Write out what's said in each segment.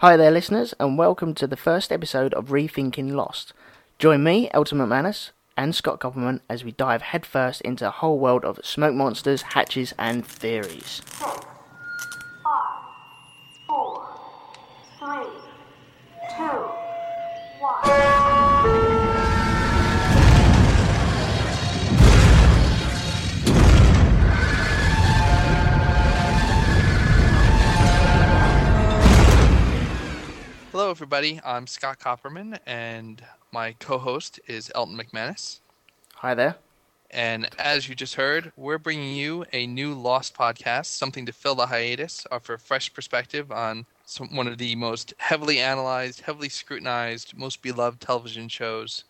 Hi there, listeners, and welcome to the first episode of Rethinking Lost. Join me, Elton McManus, and Scott Koppelman as we dive headfirst into a whole world of smoke monsters, hatches, and theories. Hello, everybody. I'm Scott Copperman, and my co host is Elton McManus. Hi there. And as you just heard, we're bringing you a new Lost podcast, something to fill the hiatus, offer a fresh perspective on some, one of the most heavily analyzed, heavily scrutinized, most beloved television shows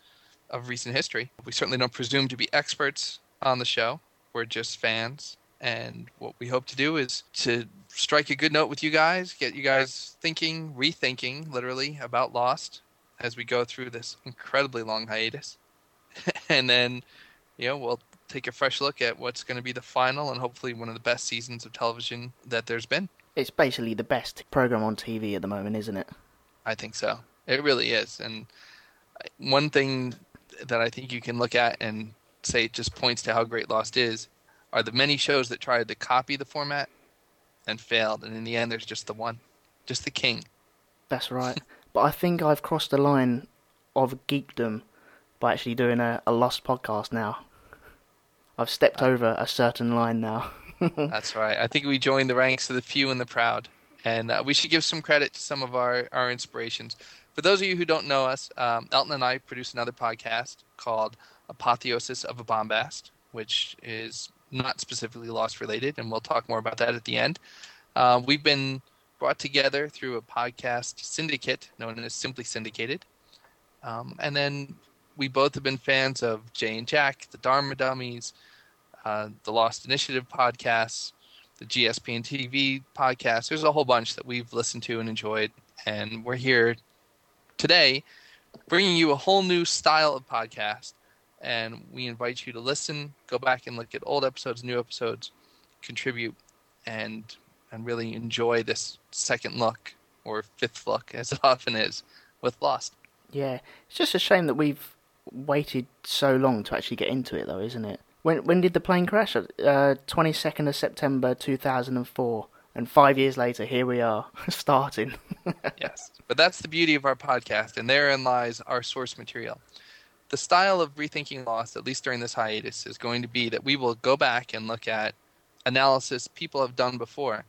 of recent history. We certainly don't presume to be experts on the show, we're just fans. And what we hope to do is to strike a good note with you guys, get you guys thinking, rethinking, literally, about Lost as we go through this incredibly long hiatus. and then, you know, we'll take a fresh look at what's going to be the final and hopefully one of the best seasons of television that there's been. It's basically the best program on TV at the moment, isn't it? I think so. It really is. And one thing that I think you can look at and say it just points to how great Lost is are the many shows that tried to copy the format and failed. And in the end, there's just the one, just the king. That's right. but I think I've crossed the line of geekdom by actually doing a, a Lost podcast now. I've stepped over a certain line now. That's right. I think we joined the ranks of the few and the proud. And uh, we should give some credit to some of our, our inspirations. For those of you who don't know us, um, Elton and I produce another podcast called Apotheosis of a Bombast, which is not specifically Lost related, and we'll talk more about that at the end. Uh, we've been brought together through a podcast syndicate known as Simply Syndicated. Um, and then we both have been fans of Jay and Jack, the Dharma Dummies, uh, the Lost Initiative podcasts, the GSP and TV podcast. There's a whole bunch that we've listened to and enjoyed, and we're here today bringing you a whole new style of podcast. And we invite you to listen, go back and look at old episodes, new episodes, contribute, and and really enjoy this second look or fifth look, as it often is, with Lost. Yeah, it's just a shame that we've waited so long to actually get into it, though, isn't it? When when did the plane crash? Twenty uh, second of September two thousand and four, and five years later, here we are starting. yes, but that's the beauty of our podcast, and therein lies our source material. The style of rethinking Lost, at least during this hiatus, is going to be that we will go back and look at analysis people have done before,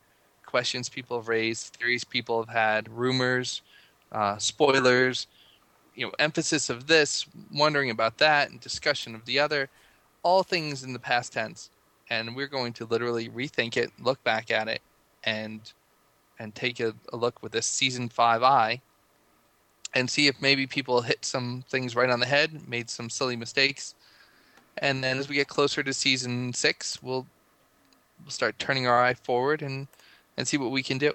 questions people have raised, theories people have had, rumors, uh, spoilers, you know, emphasis of this, wondering about that, and discussion of the other, all things in the past tense. And we're going to literally rethink it, look back at it, and and take a, a look with this season five eye and see if maybe people hit some things right on the head, made some silly mistakes. And then as we get closer to season six, we'll we'll start turning our eye forward and and see what we can do.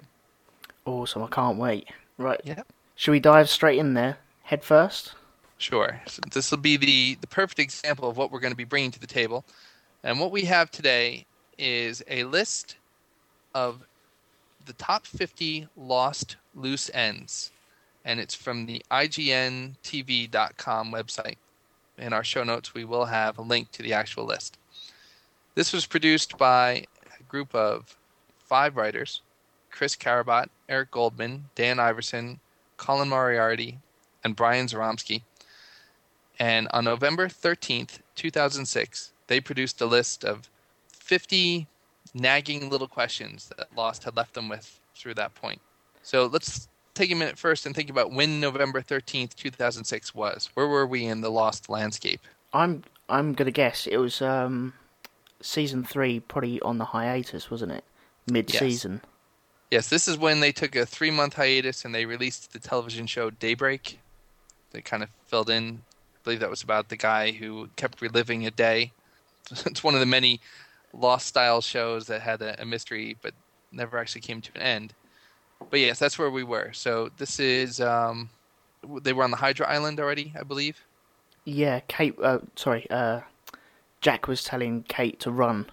Awesome! I can't wait. Right. Yeah. Should we dive straight in there, head first? Sure. So this will be the the perfect example of what we're going to be bringing to the table. And what we have today is a list of the top 50 lost loose ends and it's from the IGNTV.com website. In our show notes, we will have a link to the actual list. This was produced by a group of five writers Chris Carabott, Eric Goldman, Dan Iverson, Colin Moriarty, and Brian Zoromski. And on November 13th, 2006, they produced a list of 50 nagging little questions that Lost had left them with through that point. So let's take a minute first and think about when November 13th, 2006 was. Where were we in the lost landscape? I'm I'm going to guess it was um, season 3 probably on the hiatus, wasn't it? Mid-season. Yes. yes, this is when they took a 3-month hiatus and they released the television show Daybreak. They kind of filled in I believe that was about the guy who kept reliving a day. it's one of the many lost style shows that had a, a mystery but never actually came to an end but yes, that's where we were. So this is um, they were on the Hydra Island already, I believe. Yeah, Kate. Uh, sorry, uh, Jack was telling Kate to run,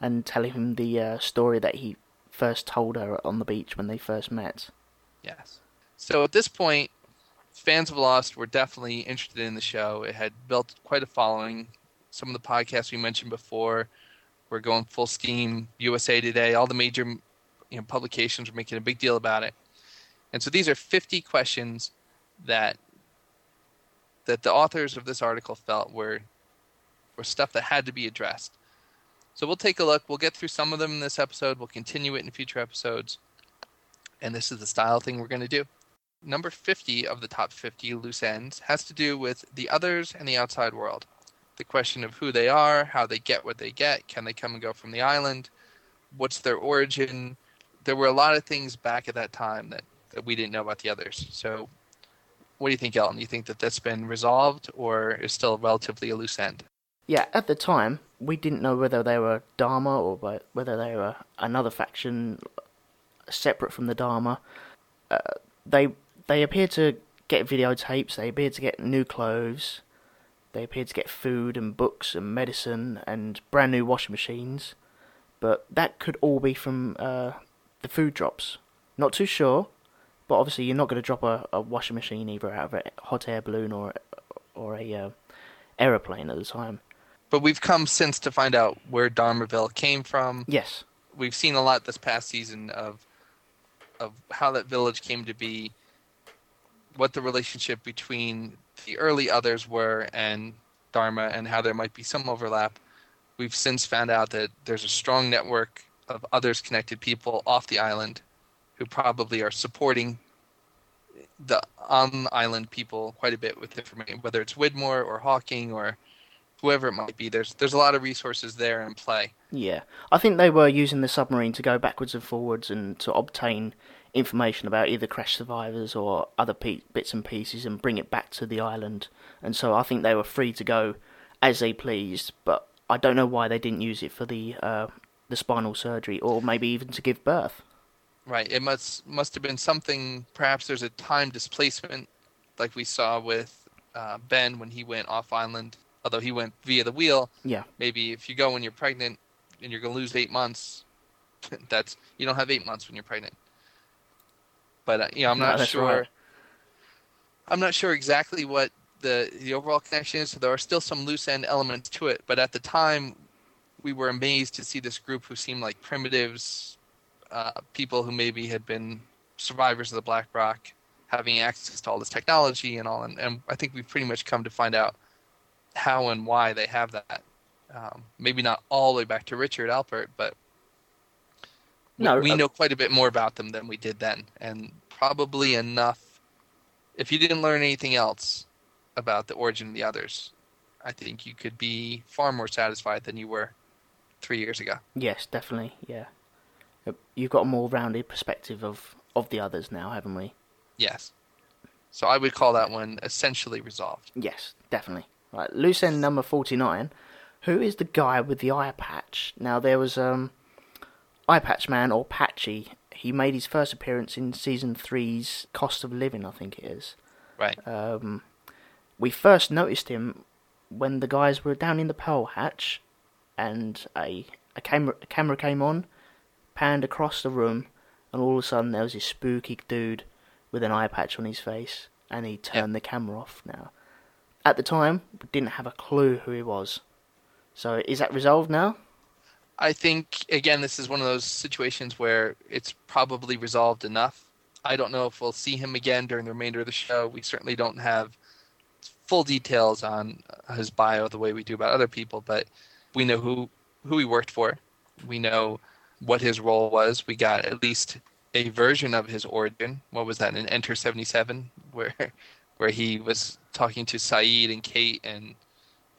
and telling him the uh, story that he first told her on the beach when they first met. Yes. So at this point, fans of Lost were definitely interested in the show. It had built quite a following. Some of the podcasts we mentioned before were going full steam. USA Today, all the major you know, publications were making a big deal about it. And so these are 50 questions that that the authors of this article felt were were stuff that had to be addressed. So we'll take a look. We'll get through some of them in this episode. We'll continue it in future episodes. And this is the style thing we're going to do. Number 50 of the top 50 loose ends has to do with the others and the outside world. The question of who they are, how they get what they get, can they come and go from the island, what's their origin. There were a lot of things back at that time that, that we didn't know about the others. So what do you think, Elton? Do you think that that's been resolved or is still relatively a loose end? Yeah, at the time, we didn't know whether they were Dharma or whether they were another faction separate from the Dharma. Uh, they they appeared to get videotapes. They appeared to get new clothes. They appeared to get food and books and medicine and brand new washing machines. But that could all be from uh, the food drops. Not too sure, but obviously you're not going to drop a, a washing machine either out of a hot air balloon or or a uh, aeroplane at the time. But we've come since to find out where Dharmaville came from. Yes, We've seen a lot this past season of of how that village came to be, what the relationship between the early others were and Dharma, and how there might be some overlap. We've since found out that there's a strong network of others connected people off the island who probably are supporting the on island people quite a bit with information, whether it's Widmore or Hawking or whoever it might be. There's there's a lot of resources there in play. Yeah, I think they were using the submarine to go backwards and forwards and to obtain information about either crash survivors or other pe- bits and pieces and bring it back to the island. And so I think they were free to go as they pleased. But I don't know why they didn't use it for the uh, the spinal surgery or maybe even to give birth. Right. It must must have been something. Perhaps there's a time displacement, like we saw with uh, Ben when he went off island. Although he went via the wheel. Yeah, Maybe if you go when you're pregnant and you're gonna lose eight months, that's you don't have eight months when you're pregnant. But uh, you know, I'm No, not sure. right. I'm not sure exactly what the the overall connection is. So there are still some loose end elements to it. But at the time, we were amazed to see this group who seemed like primitives, uh, people who maybe had been survivors of the Black Rock, having access to all this technology and all. And, and I think we've pretty much come to find out how and why they have that. Um, maybe not all the way back to Richard Alpert, but we- No, we uh, know quite a bit more about them than we did then, and probably enough. If you didn't learn anything else about the origin of the others, I think you could be far more satisfied than you were three years ago. yes, definitely. Yeah, you've got a more rounded perspective of of the others now, haven't we? Yes. So I would call that one essentially resolved. Yes, definitely. Right, loose end number forty nine. Who is the guy with the eye patch? Now there was um, eye patch man or Patchy. He made his first appearance in season three's Cost of Living, I think it is. Right. Um, we first noticed him when the guys were down in the Pearl Hatch, and a a camera a camera came on, panned across the room, and all of a sudden there was this spooky dude with an eye patch on his face, and he turned the camera off. Now, at the time, we didn't have a clue who he was. So is that resolved now? I think again this is one of those situations where it's probably resolved enough. I don't know if we'll see him again during the remainder of the show. We certainly don't have full details on his bio the way we do about other people, but we know who who he worked for. We know what his role was. We got at least a version of his origin. What was that in Enter 77 where where he was talking to Sayid and Kate and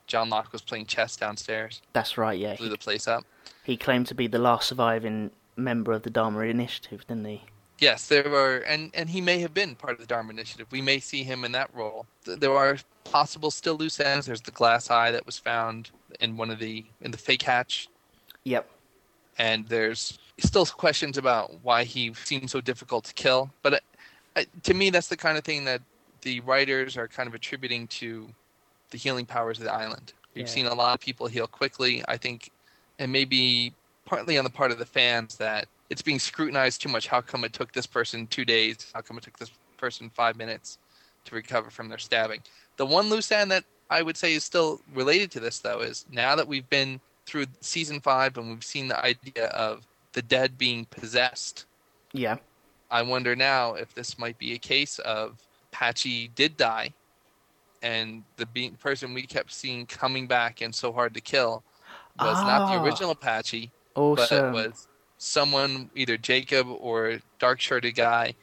John Locke was playing chess downstairs. That's right. Yeah, Blew he, the place up. he claimed to be the last surviving member of the Dharma Initiative, didn't he? Yes, there were, and and he may have been part of the Dharma Initiative. We may see him in that role. There are possible still loose ends. There's the glass eye that was found in one of the in the fake hatch, Yep. and there's still questions about why he seemed so difficult to kill. But uh, uh, to me, that's the kind of thing that the writers are kind of attributing to the healing powers of the island. We've Yeah. seen a lot of people heal quickly. I think, and maybe partly on the part of the fans that it's being scrutinized too much. How come it took this person two days? How come it took this person five minutes to recover from their stabbing. The one loose end that I would say is still related to this, though, is now that we've been through season five and we've seen the idea of the dead being possessed, Yeah. I wonder now if this might be a case of Patchy did die, and the be- person we kept seeing coming back and so hard to kill was not the Ah. original Patchy, but it was someone, either Jacob or dark shirted guy,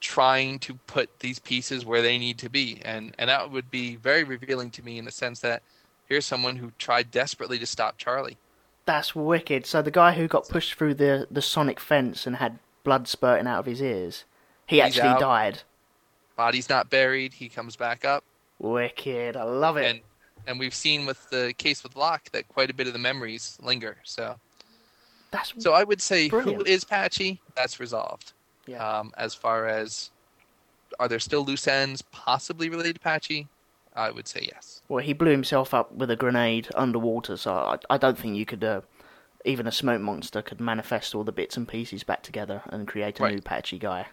trying to put these pieces where they need to be, and and that would be very revealing to me in the sense that here's someone who tried desperately to stop Charlie. That's wicked. So the guy who got pushed through the, the sonic fence and had blood spurting out of his ears, he He's actually out. died. Body's not buried. He comes back up. Wicked. I love it. and and we've seen with the case with Locke that quite a bit of the memories linger. So That's so I would say who Brilliant. is Patchy? That's resolved. yeah. Um, as far as are there still loose ends possibly related to Patchy? I would say yes. Well, he blew himself up with a grenade underwater, so I, I don't think you could. Uh, even a smoke monster could manifest all the bits and pieces back together and create a Right. new patchy guy.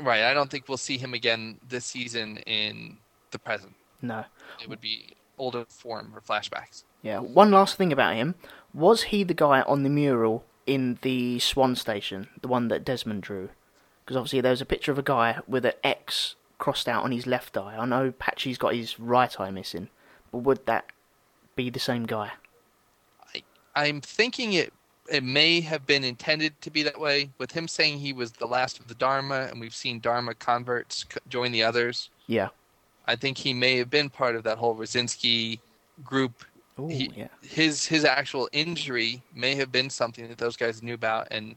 Right. I don't think we'll see him again this season in the present. No. It would be older form or flashbacks. Yeah. One last thing about him: was he the guy on the mural in the Swan Station, the one that Desmond drew? Because obviously there was a picture of a guy with an X crossed out on his left eye. I know Patchy's got his right eye missing, but would that be the same guy? I'm thinking it it may have been intended to be that way with him saying he was the last of the Dharma and we've seen Dharma converts join the others. Yeah. I think he may have been part of that whole Radzinsky group. Ooh, He- yeah. His his actual injury may have been something that those guys knew about, and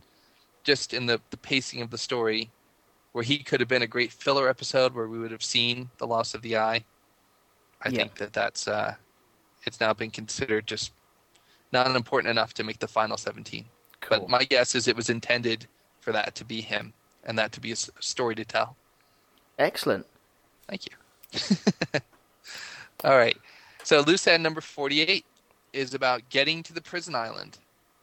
just in the the pacing of the story, where he could have been a great filler episode where we would have seen the loss of the eye. I Yeah. think that that's uh, it's now been considered just not important enough to make the final seventeen. Cool. But my guess is it was intended for that to be him, and that to be a story to tell. Excellent. Thank you. All right. So loose end number 48 is about getting to the prison island.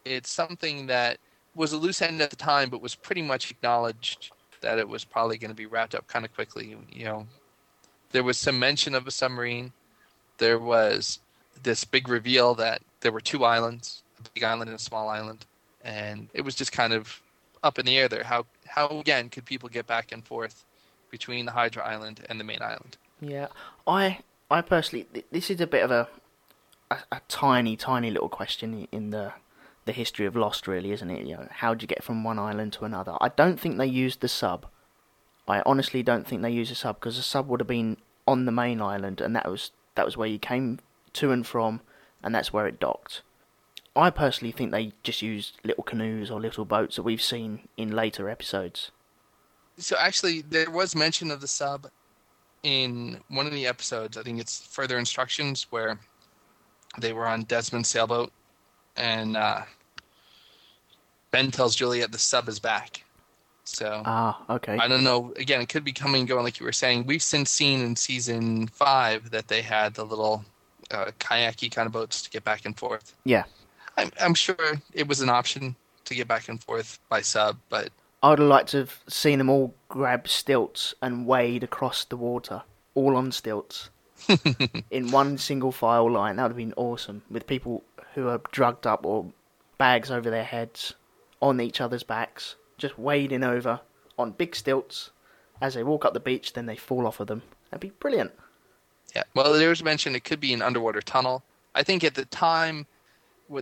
It's something that was a loose end at the time, but was pretty much acknowledged that it was probably going to be wrapped up kind of quickly. You know, there was some mention of a submarine. There was this big reveal that there were two islands, a big island and a small island, and it was just kind of up in the air there. How how again could people get back and forth between the Hydra Island and the main island? Yeah, I I personally th- this is a bit of a a, a tiny tiny little question in the the history of Lost, really, isn't it? You know, how do you get from one island to another? I don't think they used the sub. I honestly don't think they used a sub because the sub would have been on the main island, and that was that was where you came to and from, and that's where it docked. I personally think they just used little canoes or little boats that we've seen in later episodes. So actually, there was mention of the sub in one of the episodes. I think it's further instructions where they were on Desmond's sailboat, and uh, Ben tells Juliet the sub is back. So Ah, okay. I don't know. Again, it could be coming and going, like you were saying. We've since seen in season five that they had the little uh, kayaky kind of boats to get back and forth. Yeah. I'm, I'm sure it was an option to get back and forth by sub, but I would have liked to have seen them all grab stilts and wade across the water, all on stilts, in one single file line. That would have been awesome, with people who are drugged up or bags over their heads, on each other's backs, just wading over on big stilts. As they walk up the beach, then they fall off of them. That'd be brilliant. Yeah. Well, there was mention it could be an underwater tunnel. I think at the time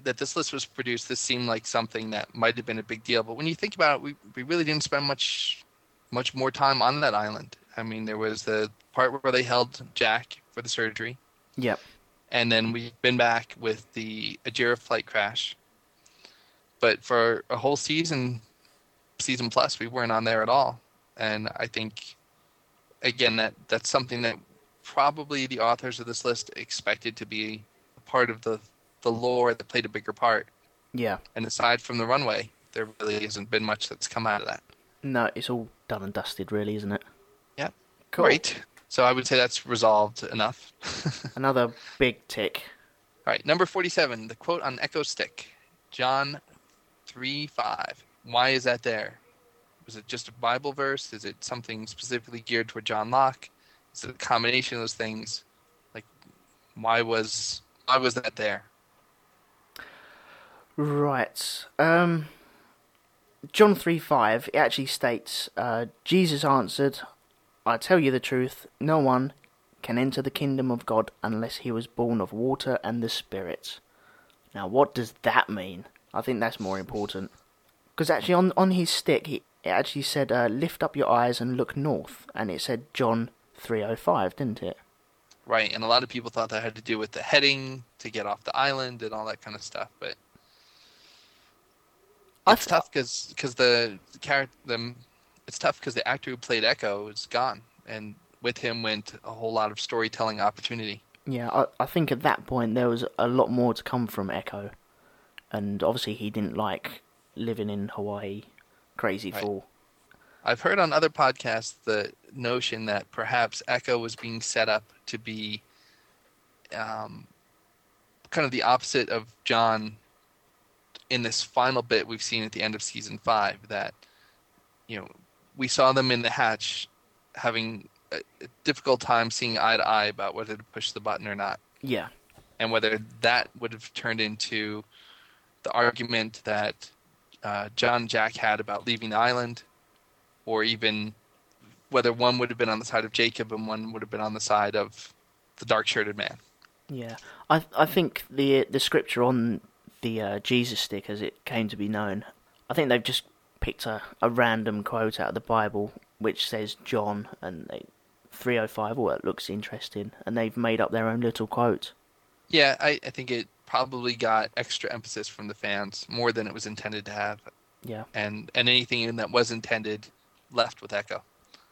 that this list was produced, this seemed like something that might have been a big deal. But when you think about it, we, we really didn't spend much much more time on that island. I mean, there was the part where they held Jack for the surgery, Yep. and then we've been back with the Ajira flight crash. But for a whole season, season plus, we weren't on there at all. And I think, again, that that's something that probably the authors of this list expected to be a part of the the lore that played a bigger part. Yeah. And aside from the runway, there really hasn't been much that's come out of that. No, it's all done and dusted, really, isn't it? Yeah. Cool. Great. So I would say that's resolved enough. Another big tick. All right, number 47, the quote on Eko Stick. John 3 5. Why is that there? Was it just a Bible verse? Is it something specifically geared toward John Locke? Is it a combination of those things? Like, why was why was that there? Right. Um, John 3 5, it actually states uh, Jesus answered, I tell you the truth, no one can enter the kingdom of God unless he was born of water and the Spirit. Now, what does that mean? I think that's more important. Because actually, on, on his stick, he, it actually said, uh, Lift up your eyes and look north. And it said John 305, didn't it? Right, and a lot of people thought that had to do with the heading to get off the island and all that kind of stuff, but it's tough because because the character the it's tough because the actor who played Eko is gone, and with him went a whole lot of storytelling opportunity. Yeah, I, I think at that point there was a lot more to come from Eko. And obviously, he didn't like living in Hawaii. Crazy Right. fool. I've heard on other podcasts the notion that perhaps Eko was being set up to be um, kind of the opposite of John in this final bit we've seen at the end of season five. That you know we saw them in the hatch having a, a difficult time seeing eye to eye about whether to push the button or not, Yeah. and whether that would have turned into the argument that uh, John Jack had about leaving the island, or even whether one would have been on the side of Jacob and one would have been on the side of the dark shirted man. Yeah, I I think the the scripture on the uh, Jesus stick, as it came to be known, I think they've just picked a, a random quote out of the Bible which says John and they, 305. Oh, that looks interesting, and they've made up their own little quote. Yeah, I, I think it probably got extra emphasis from the fans more than it was intended to have, Yeah, and and anything in that was intended left with Eko.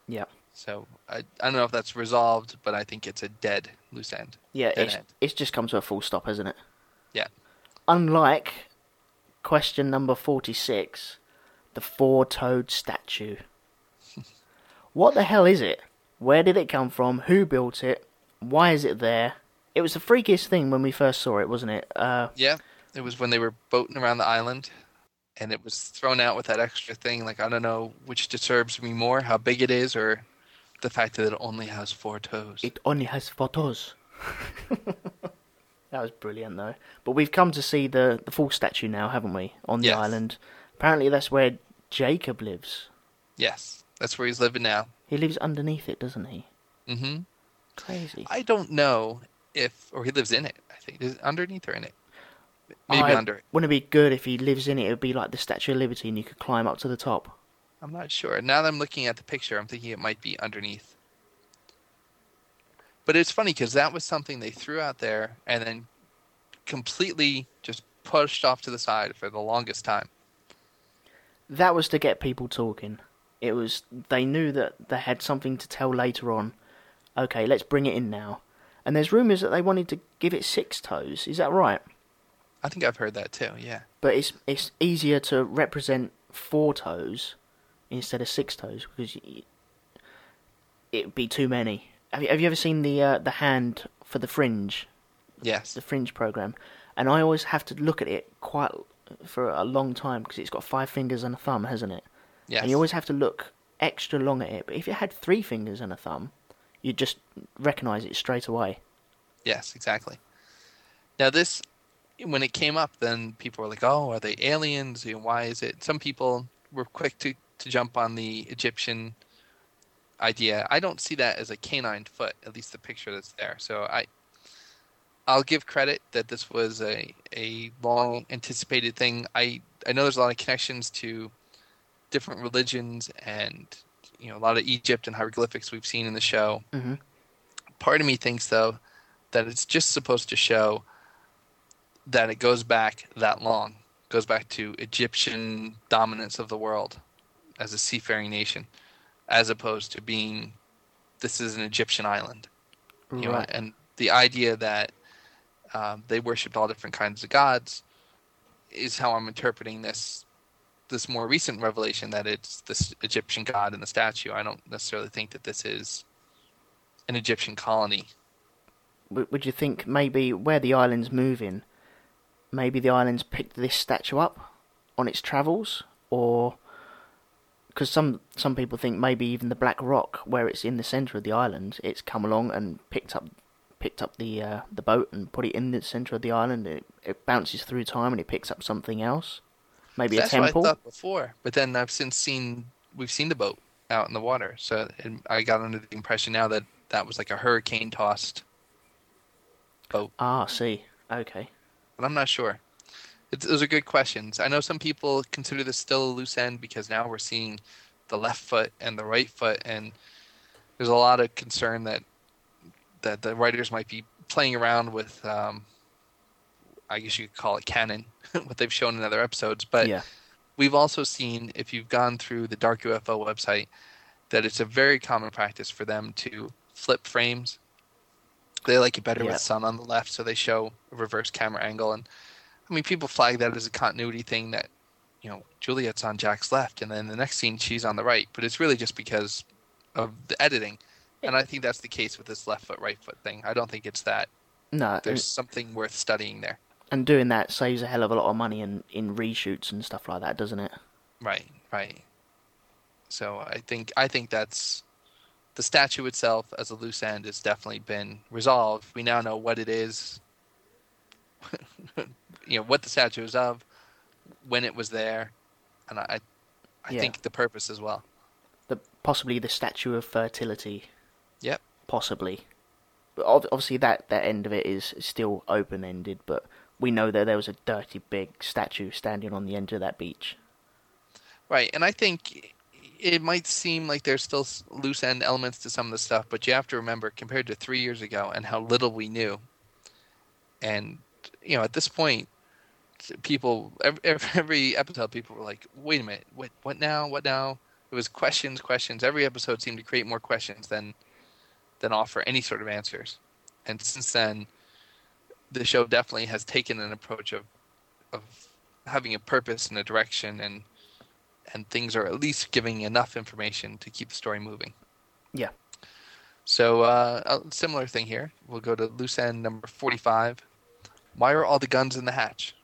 yeah, So I I don't know if that's resolved, but I think it's a dead loose end. yeah. Dead It's end. it's just come to a full stop, hasn't it? Yeah. Unlike question number 46, the four toed statue. what the hell is it? Where did it come from? Who built it? Why is it there? It was the freakiest thing when we first saw it, wasn't it? Uh, Yeah, it was when they were boating around the island, and it was thrown out with that extra thing. Like I don't know which disturbs me more, how big it is, or the fact that it only has four toes. it only has photos. that was brilliant, though. But we've come to see the, the full statue now, haven't we? On the Yes. island. Apparently, that's where Jacob lives. yes, that's where he's living now. He lives underneath it, doesn't he? hmm Crazy. I don't know if, or he lives in it. I think is it underneath or in it. Maybe I- under it. Wouldn't it be good if he lives in it? It would be like the Statue of Liberty, and you could climb up to the top. I'm not sure. Now that I'm looking at the picture, I'm thinking it might be underneath. But it's funny because that was something they threw out there and then completely just pushed off to the side for the longest time. That was to get people talking. It was they knew that they had something to tell later on. Okay, let's bring it in now. And there's rumours that they wanted to give it six toes. Is that right? I think I've heard that too. Yeah. But it's it's easier to represent four toes instead of six toes because it'd be too many. Have you, have you ever seen the uh, the hand for the fringe, Yes. the fringe program? And I always have to look at it quite for a long time because it's got five fingers and a thumb, hasn't it? Yes. And you always have to look extra long at it. But if it had three fingers and a thumb, you'd just recognise it straight away. Yes, exactly. Now this, when it came up, then people were like, "Oh, are they aliens? You know, why is it?" Some people were quick to to jump on the Egyptian idea. I don't see that as a canine foot, at least the picture that's there. So I, I'll give credit that this was a a long anticipated thing. I I know there's a lot of connections to different religions and you know a lot of Egypt and hieroglyphics we've seen in the show. hmm Part of me thinks though that it's just supposed to show that it goes back that long, goes back to Egyptian dominance of the world as a seafaring nation, as opposed to being this is an Egyptian island. You know, and the idea that um, they worshipped all different kinds of gods is how I'm interpreting this this more recent revelation that it's this Egyptian god in the statue. I don't necessarily think that this is an Egyptian colony. Would you think maybe where the island's moving, maybe the island's picked this statue up on its travels, or because some some people think maybe even the Black Rock, where it's in the centre of the island, it's come along and picked up picked up the uh, the boat and put it in the centre of the island. It, it bounces through time and it picks up something else, maybe That's a temple. what I thought before, but then I've since seen we've seen the boat out in the water, so it, I got under the impression now that that was like a hurricane tossed boat, Ah, I see. Okay. but I'm not sure. It's, those are good questions. I know some people consider this still a loose end because now we're seeing the left foot and the right foot, and there's a lot of concern that that the writers might be playing around with. Um, I guess you could call it canon, what they've shown in other episodes, but. yeah. We've also seen, if you've gone through the Dark UFO website, that it's a very common practice for them to flip frames. They like it better Yeah. with sun on the left, so they show a reverse camera angle. And I mean, people flag that as a continuity thing that, you know, Juliet's on Jack's left, and then the next scene she's on the right. But it's really just because of the editing. And I think that's the case with this left foot, right foot thing. I don't think it's that. No, There's something worth studying there. and doing that saves a hell of a lot of money in in reshoots and stuff like that, doesn't it? Right, right. So I think I think that's the statue itself as a loose end has definitely been resolved. We now know what it is. you know what the statue is of, when it was there, and I, I Yeah. think the purpose as well. The possibly the statue of fertility. Yep. Possibly. But obviously that that end of it is still open ended, but we know that there was a dirty big statue standing on the end of that beach. Right, and I think it might seem like there's still loose end elements to some of the stuff, but you have to remember compared to three years ago and how little we knew. And you know, at this point, people every, every episode, people were like, "Wait a minute, what? What now? What now?" It was questions, questions. Every episode seemed to create more questions than than offer any sort of answers. And since then, the show definitely has taken an approach of of having a purpose and a direction and and things are at least giving enough information to keep the story moving. Yeah. So uh, a similar thing here. We'll go to loose end number forty-five. Why are all the guns in the hatch?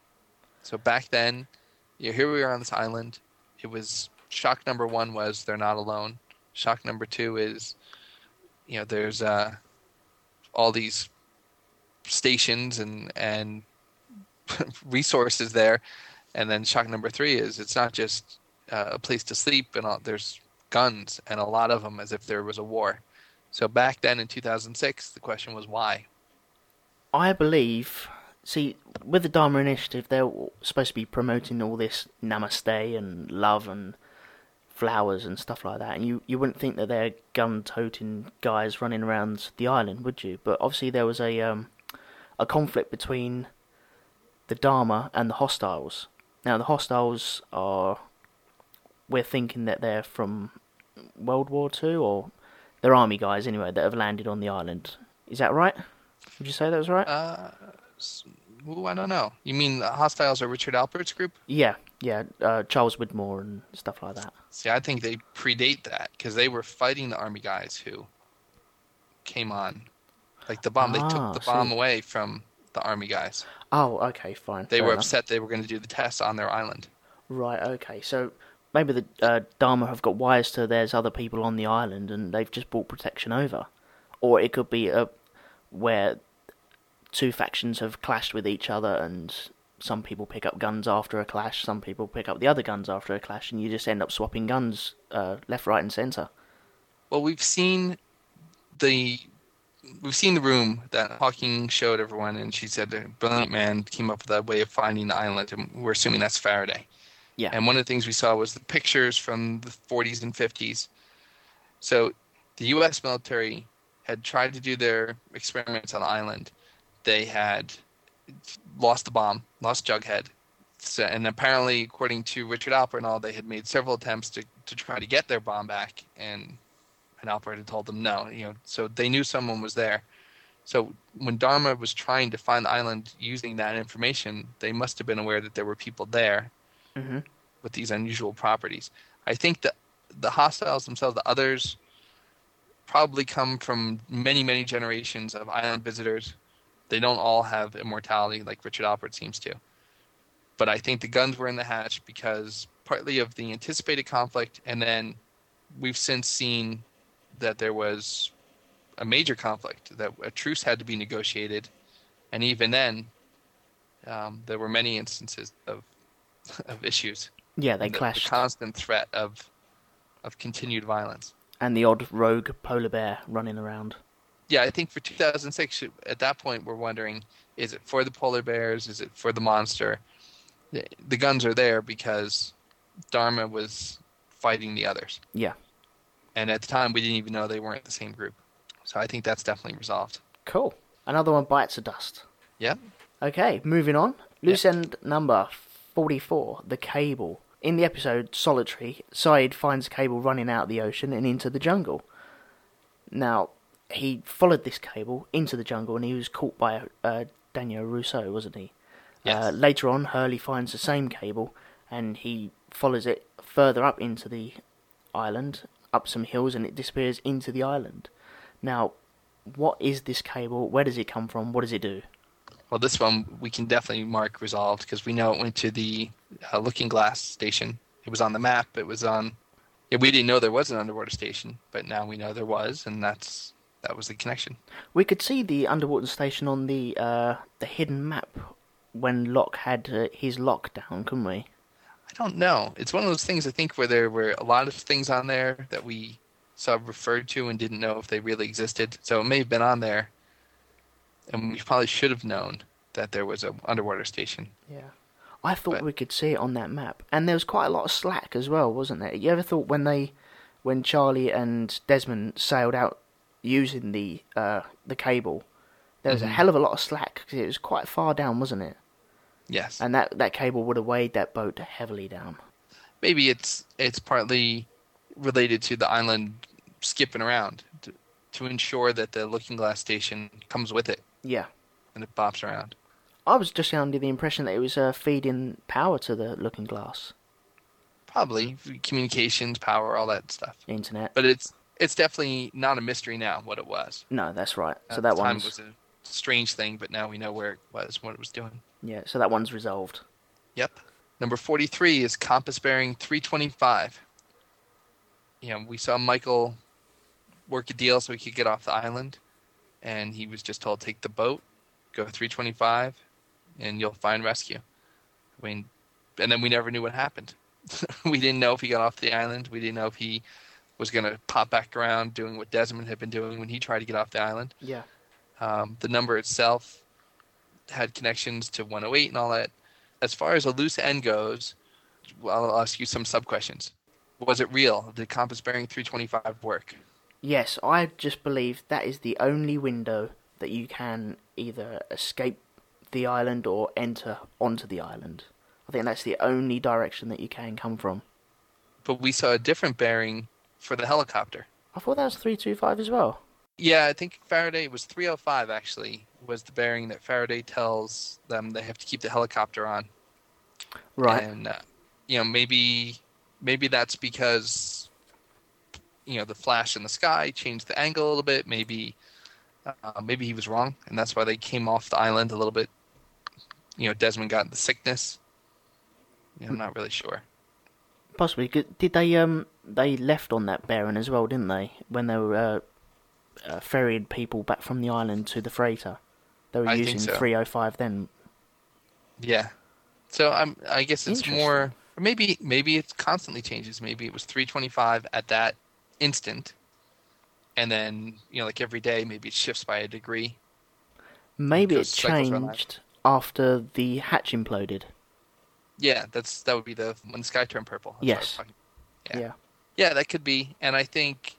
So back then, you know, here we are on this island. It was shock number one was they're not alone. Shock number two is, you know, there's uh, all these stations and and resources there, and then shock number three is it's not just uh, a place to sleep and all, there's guns and a lot of them as if there was a war. So back then in 2006, the question was why. I believe. See, with the Dharma Initiative, they're supposed to be promoting all this namaste and love and flowers and stuff like that. And you, you wouldn't think that they're gun toting guys running around the island, would you? But obviously, there was a um, a conflict between the Dharma and the hostiles. Now, the hostiles are. We're thinking that they're from World War Two, or they're army guys anyway that have landed on the island. Is that right? Would you say that was right? Uh, ooh, I don't know. You mean the hostiles are Richard Alpert's group? Yeah, yeah, uh, Charles Widmore and stuff like that. See, I think they predate that because they were fighting the army guys who came on, like the bomb. they Ah, took the bomb away from the army guys. Oh, okay, fine. They fair were enough. upset they were going to do the test on their island. Right, okay. So maybe the uh, Dharma have got wires to there's other people on the island and they've just brought protection over. Or it could be a, where two factions have clashed with each other and some people pick up guns after a clash, some people pick up the other guns after a clash, and you just end up swapping guns uh, left, right, and centre. Well, we've seen the we've seen the room that Hawking showed everyone, and she said a brilliant man came up with that way of finding the island, and we're assuming that's Faraday. Yeah. And one of the things we saw was the pictures from the 40s and 50s. So the U.S. military had tried to do their experiments on the island. They had lost the bomb, lost Jughead. So, and apparently, according to Richard Alpert and all, they had made several attempts to, to try to get their bomb back, and Alpert had told them no. You know, so they knew someone was there. So when Dharma was trying to find the island using that information, they must have been aware that there were people there hmm with these unusual properties. I think that the hostiles themselves, the others, probably come from many, many generations of island visitors. They don't all have immortality like Richard Alpert seems to. But I think the guns were in the hatch because partly of the anticipated conflict, and then we've since seen that there was a major conflict, that a truce had to be negotiated, and even then, um, there were many instances of of issues. Yeah, they the, clashed. The constant threat of of continued violence. And the odd rogue polar bear running around. Yeah, I think for 2006, at that point, we're wondering: is it for the polar bears? Is it for the monster? The, the guns are there because Dharma was fighting the others. Yeah. And at the time, we didn't even know they weren't the same group. So I think that's definitely resolved. Cool. Another one bites the dust. Yep. Okay, moving on. Loose end number 44, the cable. In the episode Solitary, Sayid finds a cable running out of the ocean and into the jungle. Now, he followed this cable into the jungle and he was caught by uh, Danielle Rousseau, wasn't he? Yes. Uh, later on, Hurley finds the same cable and he follows it further up into the island, up some hills, and it disappears into the island. Now, what is this cable? Where does it come from? What does it do? Well, this one we can definitely mark resolved because we know it went to the uh, Looking Glass station. It was on the map. It was on. Yeah, we didn't know there was an underwater station, but now we know there was, and that's that was the connection. We could see the underwater station on the uh, the hidden map when Locke had uh, his lockdown, couldn't we? I don't know. It's one of those things I think where there were a lot of things on there that we saw referred to and didn't know if they really existed. So it may have been on there, and we probably should have known that there was an underwater station. Yeah. I thought But- we could see it on that map, and there was quite a lot of slack as well, wasn't there? You ever thought when they, when Charlie and Desmond sailed out using the uh, the cable, there was a Mhm. hell of a lot of slack because it was quite far down, wasn't it? Yes. And that that cable would have weighed that boat heavily down. maybe it's it's partly related to the island skipping around to, to ensure that the Looking Glass station comes with it Yeah. and it bops around. I was just under the impression that it was uh, feeding power to the Looking Glass Probably communications, power, all that stuff. internet. But it's it's definitely not a mystery now what it was. No, that's right. So that time was a strange thing, but now we know where it was, what it was doing. yeah. So that one's resolved. Yep. Number 43 is compass bearing 325. You know, we saw Michael work a deal so he could get off the island, and he was just told, take the boat, go 325, and you'll find rescue. I mean, and then we never knew what happened. we didn't know if he got off the island. We didn't know if he was going to pop back around doing what Desmond had been doing when he tried to get off the island. Yeah. Um, the number itself had connections to 108 and all that. As far as a loose end goes, well, I'll ask you some sub questions. Was it real? Did compass bearing 325 work? Yes, I just believe that is the only window that you can either escape the island or enter onto the island. I think that's the only direction that you can come from. But we saw a different bearing for the helicopter. I thought that was 325 as well. Yeah, I think Faraday was 305 actually was the bearing that Faraday tells them they have to keep the helicopter on. Right. And uh, you know, maybe maybe that's because you know the flash in the sky changed the angle a little bit. Maybe uh, maybe he was wrong, and that's why they came off the island a little bit. You know, Desmond got the sickness. Yeah, I'm not really sure. Possibly. Did they um they left on that bearing as well, didn't they? When they were uh, uh, ferried people back from the island to the freighter, they were I using so. 305 then. Yeah. So I'm. I guess it's more. Or maybe maybe it constantly changes. Maybe it was 325 at that instant, and then you know, like every day, maybe it shifts by a degree. Maybe it Goes cycles around that. changed after the hatch imploded. Yeah, that's that would be the when the sky turned purple. That's what I was Yes. Yeah. Yeah. Yeah, that could be. And I think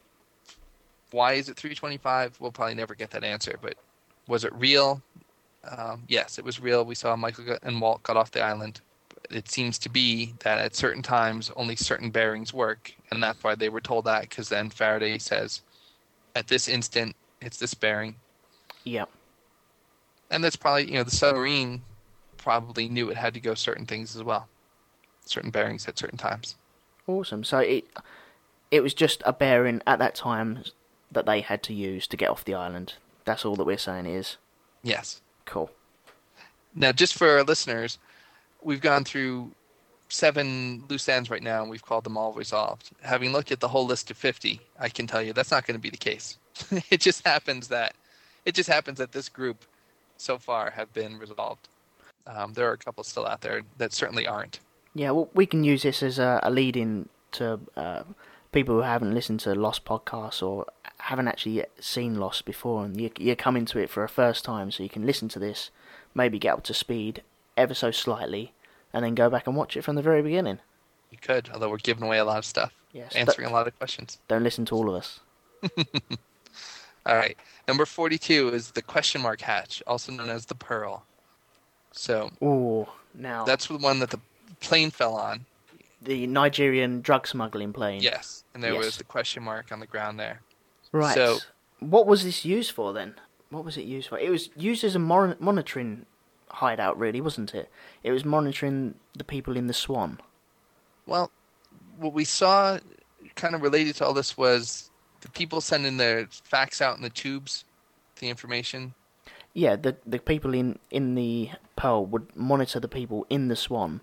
why is it 325? We'll probably never get that answer. But was it real? Um, yes, it was real. We saw Michael and Walt got off the island. It seems to be that at certain times only certain bearings work, and that's why they were told that. Because then Faraday says, at this instant, it's this bearing, Yeah. and that's probably you know the submarine probably knew it had to go certain things as well, certain bearings at certain times. Awesome. So it it was just a bearing at that time that they had to use to get off the island. That's all that we're saying is Yes. cool. Now, just for our listeners, we've gone through seven loose ends right now, and we've called them all resolved. Having looked at the whole list of 50, I can tell you that's not going to be the case. it just happens that it just happens that this group so far have been resolved. Um, there are a couple still out there that certainly aren't. Yeah, well, we can use this as a, a lead in to uh, people who haven't listened to Lost podcasts or haven't actually seen Lost before, and you, you come into it for a first time, so you can listen to this, maybe get up to speed ever so slightly, and then go back and watch it from the very beginning. You could, although we're giving away a lot of stuff, Yes, answering a lot of questions. Don't listen to all of us. All right, number 42 is the question mark hatch, also known as the Pearl. So Ooh, now that's the one that the plane fell on. The Nigerian drug smuggling plane. Yes, and there Yes. was the question mark on the ground there. Right. So- what was this used for then? What was it used for? It was used as a mon- monitoring hideout, really, wasn't it? It was monitoring the people in the Swan. Well, what we saw kind of related to all this was the people sending their facts out in the tubes, the information. Yeah, the the people in in the Pearl would monitor the people in the Swan,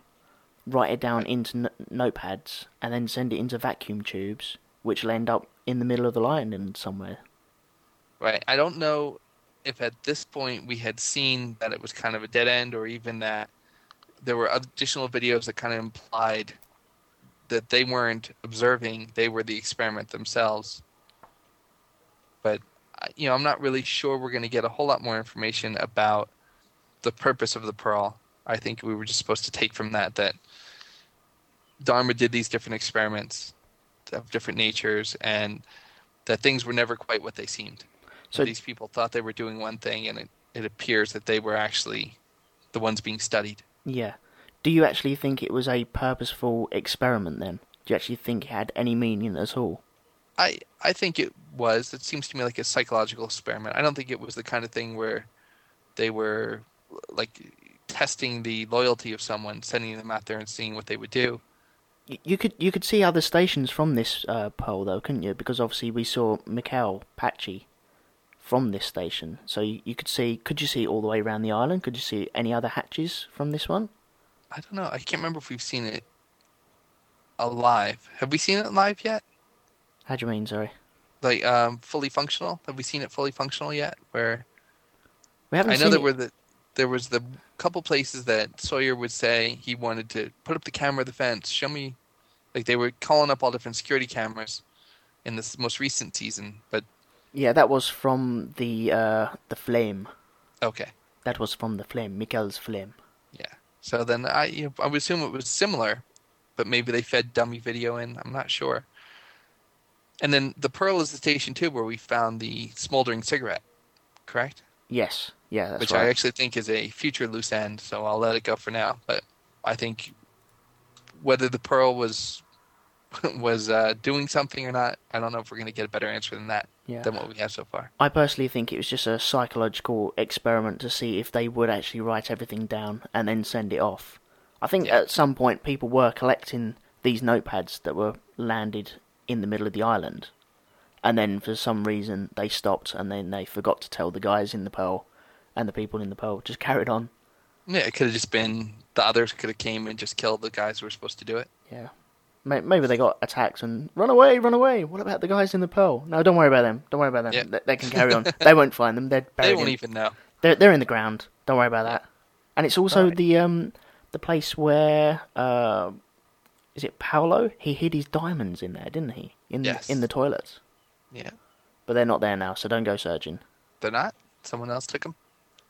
write it down into notepads, and then send it into vacuum tubes, which will end up in the middle of the island somewhere. Right. I don't know if at this point we had seen that it was kind of a dead end or even that there were additional videos that kind of implied that they weren't observing, they were the experiment themselves. But, you know, I'm not really sure we're going to get a whole lot more information about the purpose of the Pearl. I think we were just supposed to take from that that Dharma did these different experiments of different natures and that things were never quite what they seemed. So- these people thought they were doing one thing, and it, it appears that they were actually the ones being studied. Yeah. Do you actually think it was a purposeful experiment then? Do you actually think it had any meaning at all? I I think it was. It seems to me like a psychological experiment. I don't think it was the kind of thing where they were like testing the loyalty of someone, sending them out there and seeing what they would do. You could you could see other stations from this uh, pole though, couldn't you? Because obviously we saw Mikhail Patchy from this station, so you, you could see. Could you see all the way around the island? Could you see any other hatches from this one? I don't know. I can't remember if we've seen it alive. Have we seen it live yet? How do you mean? Sorry, Like um, fully functional? Have we seen it fully functional yet? Where we haven't I know it. were the there was the couple places that Sawyer would say he wanted to put up the camera of the fence, show me like they were calling up all different security cameras in this most recent season. But Yeah, that was from the uh, the flame. okay. That was from the flame, Mikhail's flame. Yeah. So then I you know, I would assume it was similar, but maybe they fed dummy video in. I'm not sure. And then the Pearl is the station too where we found the smoldering cigarette, correct? Yes, yeah, that's Which right. I actually think is a future loose end, so I'll let it go for now. But I think whether the Pearl was was uh, doing something or not, I don't know if we're going to get a better answer than that Yeah. than what we have so far. I personally think it was just a psychological experiment to see if they would actually write everything down and then send it off. I think Yeah. at some point people were collecting these notepads that were landed in the middle of the island, and then for some reason they stopped and then they forgot to tell the guys in the Pearl, and the people in the Pearl just carried on. Yeah, it could have just been the others could have came and just killed the guys who were supposed to do it. Yeah. Maybe they got attacked and run away, run away. What about the guys in the Pearl? No, don't worry about them. Don't worry about them. Yeah. They, they can carry on. they won't find them. They're buried. They won't in- even know. They're they're in the ground. Don't worry about that. And it's also Alright. the um the place where uh is it Paolo? He hid his diamonds in there, didn't he? In Yes. in the toilets. Yeah, But they're not there now, so don't go searching. they're not. Someone else took them.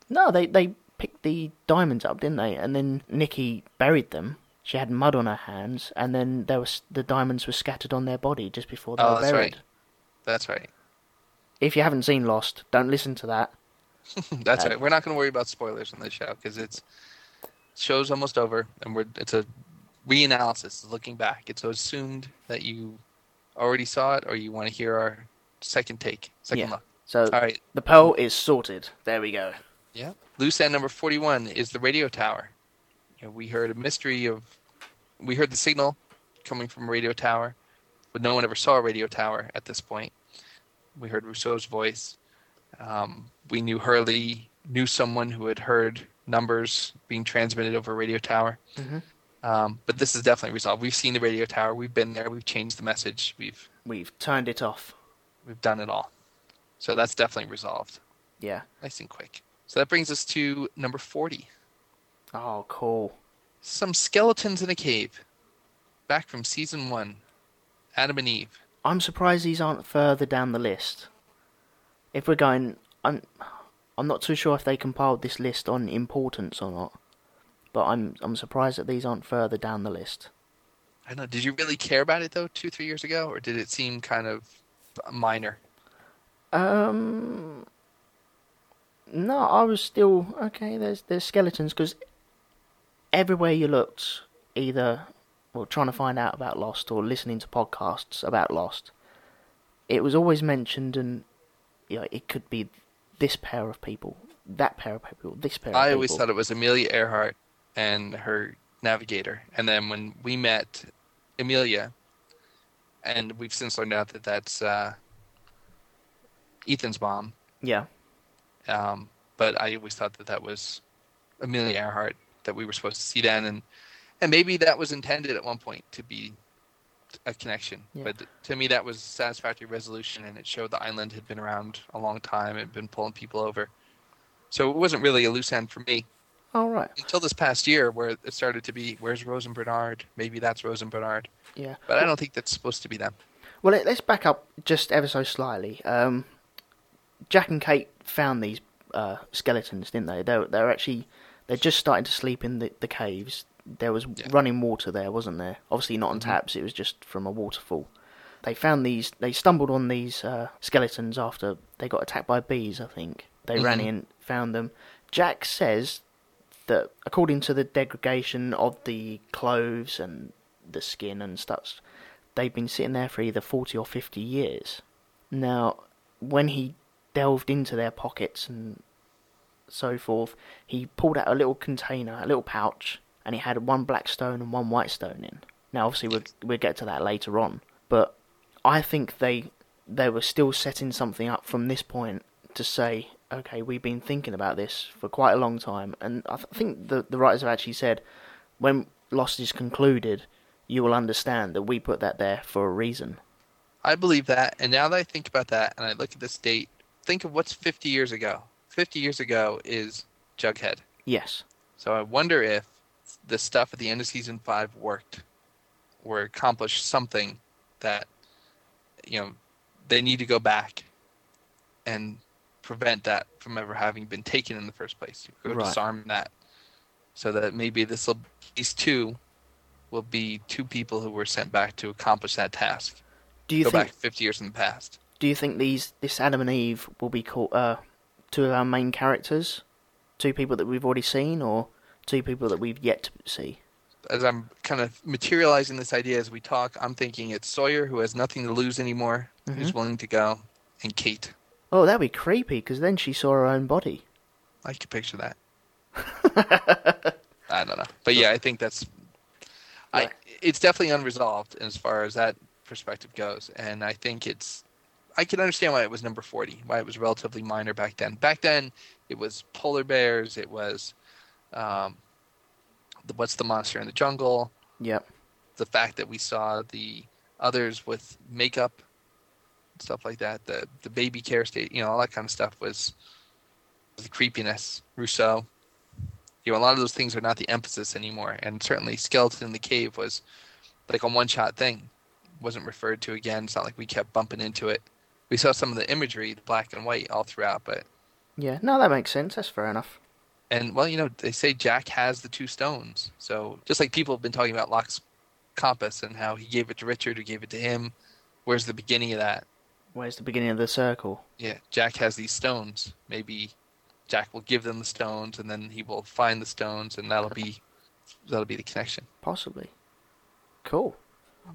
No, they they picked the diamonds up, didn't they? And then Nikki buried them. She had mud on her hands, and then there was the diamonds were scattered on their body just before they Oh, were that's buried. right. That's right. If you haven't seen Lost, don't listen to that. That's Uh, right. We're not going to worry about spoilers on this show because it's show's almost over, and we're it's a reanalysis, looking back. It's assumed that you already saw it, or you want to hear our second take, second Yeah. look. So All right. the Pearl is sorted. There we go. Yeah. Loose end number forty-one is the radio tower. You know, we heard a mystery of, we heard the signal coming from a radio tower, but no one ever saw a radio tower at this point. We heard Rousseau's voice. Um, we knew Hurley knew someone who had heard numbers being transmitted over a radio tower. Mhm. Um, but this is definitely resolved. We've seen the radio tower. We've been there. We've changed the message. We've We've turned it off. We've done it all. So that's definitely resolved. Yeah. Nice and quick. So that brings us to number 40. Oh, cool. Some skeletons in a cave. Back from season one. Adam and Eve. I'm surprised these aren't further down the list. If we're going, I'm, I'm not too sure if they compiled this list on importance or not. But I'm, I'm surprised that these aren't further down the list. I know. Did you really care about it though, two, three years ago, or did it seem kind of minor? Um, no, I was still okay. There's there's skeletons because everywhere you looked, either well trying to find out about Lost or listening to podcasts about Lost, it was always mentioned, and you know, it could be this pair of people, that pair of people, this pair. Of I always thought it was Amelia Earhart and her navigator, and then when we met Amelia, and we've since learned out that that's uh, Ethan's mom. Yeah, Um, but I always thought that that was Amelia Earhart that we were supposed to see then, and and maybe that was intended at one point to be a connection. Yeah. But to me, that was a satisfactory resolution, and it showed the island had been around a long time, it had been pulling people over. So it wasn't really a loose end for me all right. until this past year, where it started to be, "Where's Rose and Bernard? Maybe that's Rose and Bernard." Yeah. But I don't think that's supposed to be them. Well, let- let's back up just ever so slightly. Um, Jack and Kate found these uh, skeletons, didn't they? They they're actually they're just starting to sleep in the, the caves. There was Yeah. running water there, wasn't there? Obviously not on taps. It was just from a waterfall. They found these. They stumbled on these uh, skeletons after they got attacked by bees. I think they ran Mhm. in, found them. Jack says that according to the degradation of the clothes and the skin and stuff, they've been sitting there for either 40 or 50 years. Now, when he delved into their pockets and so forth, he pulled out a little container, a little pouch, and it had one black stone and one white stone in. Now, obviously, we'll, we'll get to that later on, but I think they they were still setting something up from this point to say, okay, we've been thinking about this for quite a long time, and I th- think the the writers have actually said when Lost is concluded, you will understand that we put that there for a reason. I believe that, and now that I think about that, and I look at this date, think of what's 50 years ago. 50 years ago is Jughead. Yes. So I wonder if the stuff at the end of season five worked, or accomplished something that, you know, they need to go back and prevent that from ever having been taken in the first place. Go Right. disarm that, so that maybe this will these two will be two people who were sent back to accomplish that task. Do you go think? back 50 years in the past. Do you think these this Adam and Eve will be called uh, two of our main characters, two people that we've already seen, or two people that we've yet to see? as I'm kind of materializing this idea as we talk, I'm thinking it's Sawyer who has nothing to lose anymore, who's Mhm. willing to go, and Kate. Oh, that'd be creepy because then she saw her own body. I could picture that. I don't know, but yeah, I think that's. I it's definitely unresolved as far as that perspective goes, and I think it's. I can understand why it was number forty, why it was relatively minor back then. Back then, it was polar bears. It was, um, the, what's the monster in the jungle? Yep. the fact that we saw the others with makeup stuff like that the the baby care state you know all that kind of stuff was the creepiness rousseau you know a lot of those things are not the emphasis anymore and certainly skeleton in the cave was like a one shot thing wasn't referred to again it's not like we kept bumping into it we saw some of the imagery the black and white all throughout but Yeah. No, that makes sense. That's fair enough. and well, you know, they say Jack has the two stones. So just like people have been talking about Locke's compass and how he gave it to Richard, who gave it to him. Where's the beginning of that? Where's the beginning of the circle? Yeah, Jack has these stones. Maybe Jack will give them the stones, and then he will find the stones, and that'll be that'll be the connection. Possibly. Cool.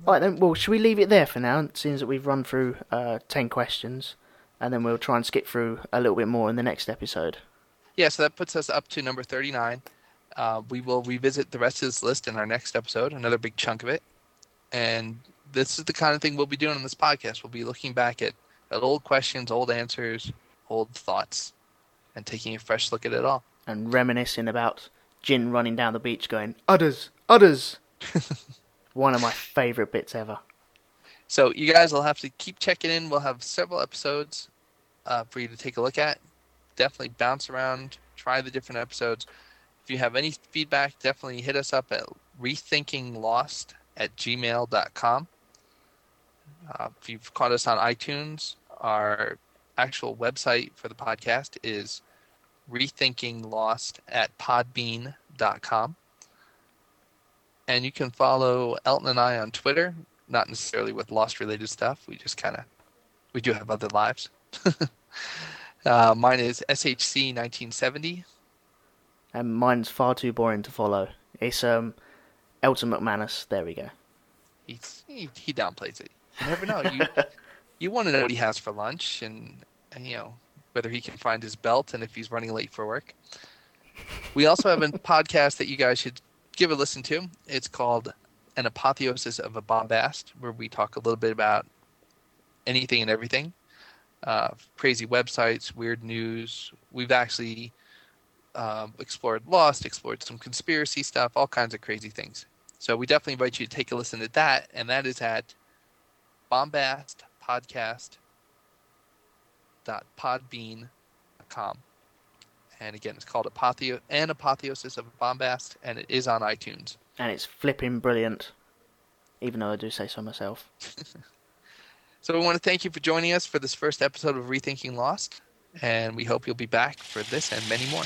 All right then. Well, should we leave it there for now? Seeing that we've run through uh, ten questions, and then we'll try and skip through a little bit more in the next episode. Yeah, so that puts us up to number thirty-nine. Uh, we will revisit the rest of this list in our next episode, another big chunk of it. And this is the kind of thing we'll be doing on this podcast. We'll be looking back at, at old questions, old answers, old thoughts, and taking a fresh look at it all. and reminiscing about Jin running down the beach going, Udders, Udders. One of my favourite bits ever. So you guys will have to keep checking in. We'll have several episodes uh, for you to take a look at. Definitely bounce around, try the different episodes. If you have any feedback, definitely hit us up at rethinkinglost at gmail.com. Uh, if you've caught us on iTunes, our actual website for the podcast is rethinkinglost at podbean.com. And you can follow Elton and I on Twitter, not necessarily with Lost related stuff. We just kind of, we do have other lives. uh, mine is SHC1970. And mine's far too boring to follow. It's um, Elton McManus. There we go. He's, he, he downplays it. You never know. You, you want to know what he has for lunch and, and, you know, whether he can find his belt and if he's running late for work. We also have a podcast that you guys should give a listen to. It's called An Apotheosis of a Bombast, where we talk a little bit about anything and everything uh, crazy websites, weird news. We've actually um, explored Lost, explored some conspiracy stuff, all kinds of crazy things. So we definitely invite you to take a listen to that, and that is at bombastpodcast.podbean.com. And again, it's called Apotheo- An Apotheosis of Bombast, and it is on iTunes. And it's flipping brilliant. Even though I do say so myself. So we want to thank you for joining us for this first episode of Rethinking Lost, and we hope you'll be back for this and many more.